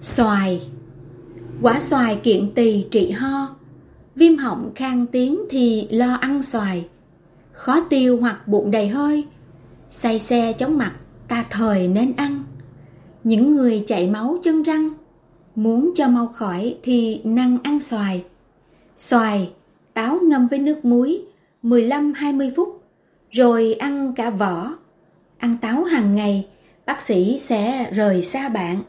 Xoài. Quả xoài kiện tỳ trị ho. Viêm họng khang tiếng thì lo ăn xoài. Khó tiêu hoặc bụng đầy hơi. Say xe chóng mặt ta thời nên ăn. Những người chạy máu chân răng Muốn cho mau khỏi thì năng ăn xoài. Xoài, táo ngâm với nước muối 15-20 phút Rồi ăn cả vỏ. Ăn táo hàng ngày Bác sĩ sẽ rời xa bạn.